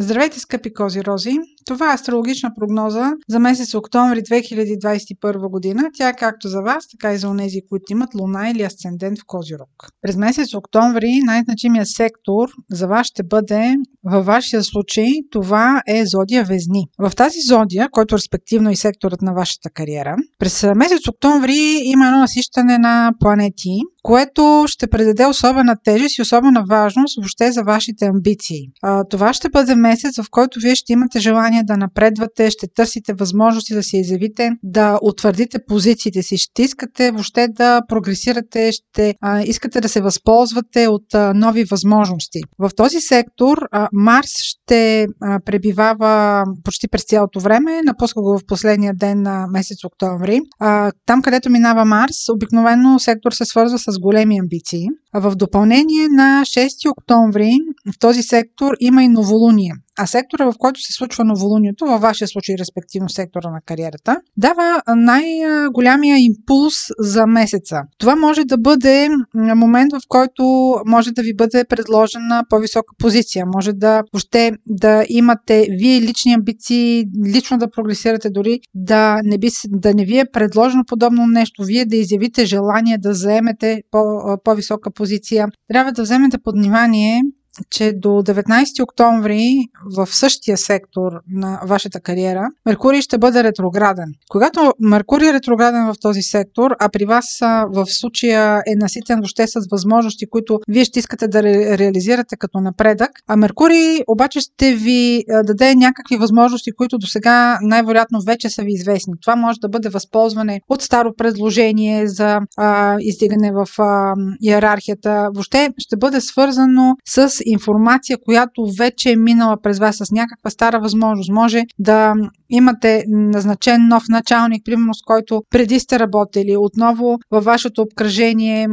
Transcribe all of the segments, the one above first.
Здравейте, скъпи кози рози! Това е астрологична прогноза за месец октомври 2021 година. Тя е както за вас, така и за онези, които имат луна или асцендент в Козирог. През месец октомври най-значимият сектор за вас ще бъде във вашия случай това е зодия Везни. В тази зодия, който е респективно и секторът на вашата кариера, през месец октомври има едно насищане на планети, което ще предаде особена тежест и особена важност въобще за вашите амбиции. Това ще бъде месец, в който вие ще имате желание да напредвате, ще търсите възможности да се изявите, да утвърдите позициите си, ще искате въобще да прогресирате, ще а, искате да се възползвате от а, нови възможности. В този сектор а, Марс ще а, пребивава почти през цялото време, напуска го в последния ден на месец октомври. А, там, където минава Марс, обикновено сектор се свързва с големи амбиции. В допълнение на 6 октомври в този сектор има и новолуние. А сектора, в който се случва новолунието, във вашия случай, респективно сектора на кариерата, дава най-голямия импулс за месеца. Това може да бъде момент, в който може да ви бъде предложена по-висока позиция. Може да въобще да имате вие лични амбиции, лично да прогресирате, дори да не, би, да не ви е предложено подобно нещо, вие да изявите желание да заемете по, по-висока позиция. Трябва да вземете под внимание че до 19 октомври в същия сектор на вашата кариера Меркурий ще бъде ретрограден. Когато Меркурий е ретрограден в този сектор, а при вас в случая е наситен въобще с възможности, които вие ще искате да ре, реализирате като напредък, а Меркурий обаче ще ви даде някакви възможности, които до сега най-вероятно вече са ви известни. Това може да бъде възползване от старо предложение за а, издигане в а, иерархията. Въобще ще бъде свързано с информация, която вече е минала през вас с някаква стара възможност. Може да имате назначен нов началник, примерно с който преди сте работили, отново във вашето обкръжение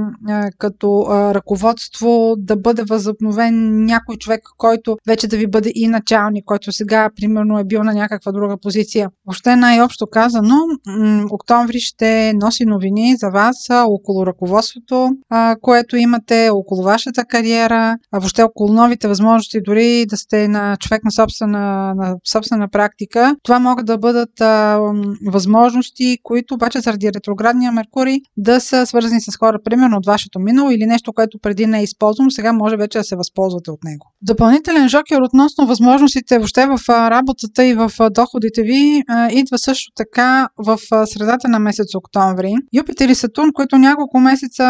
като ръководство да бъде възобновен някой човек, който вече да ви бъде и началник, който сега примерно е бил на някаква друга позиция. Още най-общо казано, октомври ще носи новини за вас около ръководството, което имате, около вашата кариера, въобще около новите възможности, дори да сте на човек на собствена, на собствена практика. Това могат да бъдат а, възможности, които обаче заради ретроградния Меркурий да са свързани с хора, примерно от вашето минало или нещо, което преди не е използвано, сега може вече да се възползвате от него. Допълнителен жокер относно възможностите въобще в работата и в доходите ви идва също така в средата на месец октомври. Юпитер и Сатурн, които няколко месеца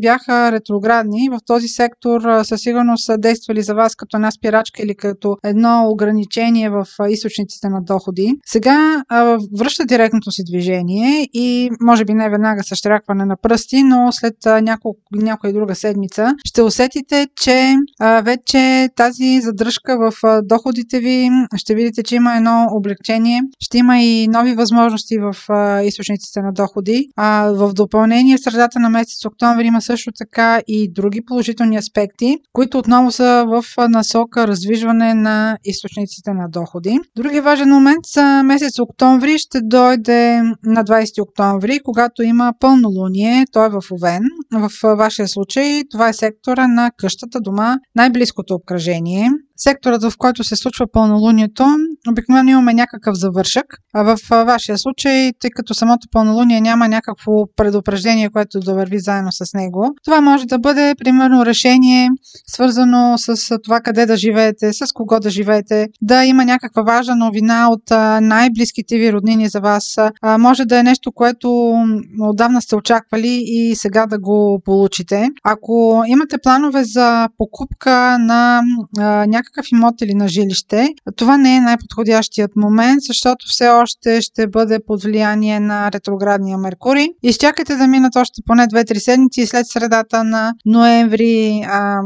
бяха ретроградни в този сектор, със сигурност са действали за вас като една спирачка или като едно ограничение в източниците на доходи. Сега връща директното си движение и може би не веднага с штракване на пръсти, но след няколко, някоя друга седмица ще усетите, че вече тази задръжка в доходите ви ще видите, че има едно облегчение, ще има и нови възможности в източниците на доходи. В допълнение в средата на месец октомври има също така и други положителни аспекти, които отново са в насока раздвижване на източниците на доходи. Други важен момент за месец октомври ще дойде на 20 октомври, когато има пълнолуние, той е в Овен. В вашия случай това е сектора на къщата, дома, най-близкото обкръжение. Секторът, в който се случва пълнолунието, обикновено имаме някакъв завършък, а в вашия случай, тъй като самото пълнолуние няма някакво предупреждение, което да върви заедно с него, това може да бъде, примерно, решение свързано с това къде да живеете, с кого да живеете, да има някаква важна новина от най-близките ви роднини за вас. Може да е нещо, което отдавна сте очаквали и сега да го получите. Ако имате планове за покупка на някакъв имот или на жилище, това не е най-подходящият момент, защото все още ще бъде под влияние на ретроградния Меркурий. Изчакайте да минат още поне 2-3 седмици след средата на ноември. А,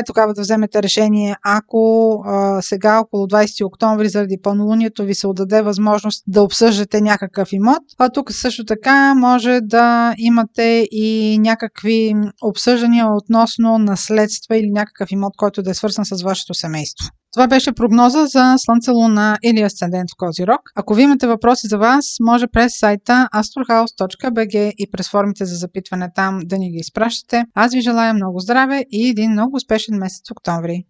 добре тогава да вземете решение, ако а, сега около 20 октомври заради пълнолунието ви се отдаде възможност да обсъждате някакъв имот. А тук също така може да имате и някакви обсъждания относно наследства или някакъв имот, който да е свързан с вашето семейство. Това беше прогноза за Слънце, Луна или Асцендент в Козирог. Ако ви имате въпроси за вас, може през сайта astrohouse.bg и през формите за запитване там да ни ги изпращате. Аз ви желая много здраве и един много успешен месец октомври.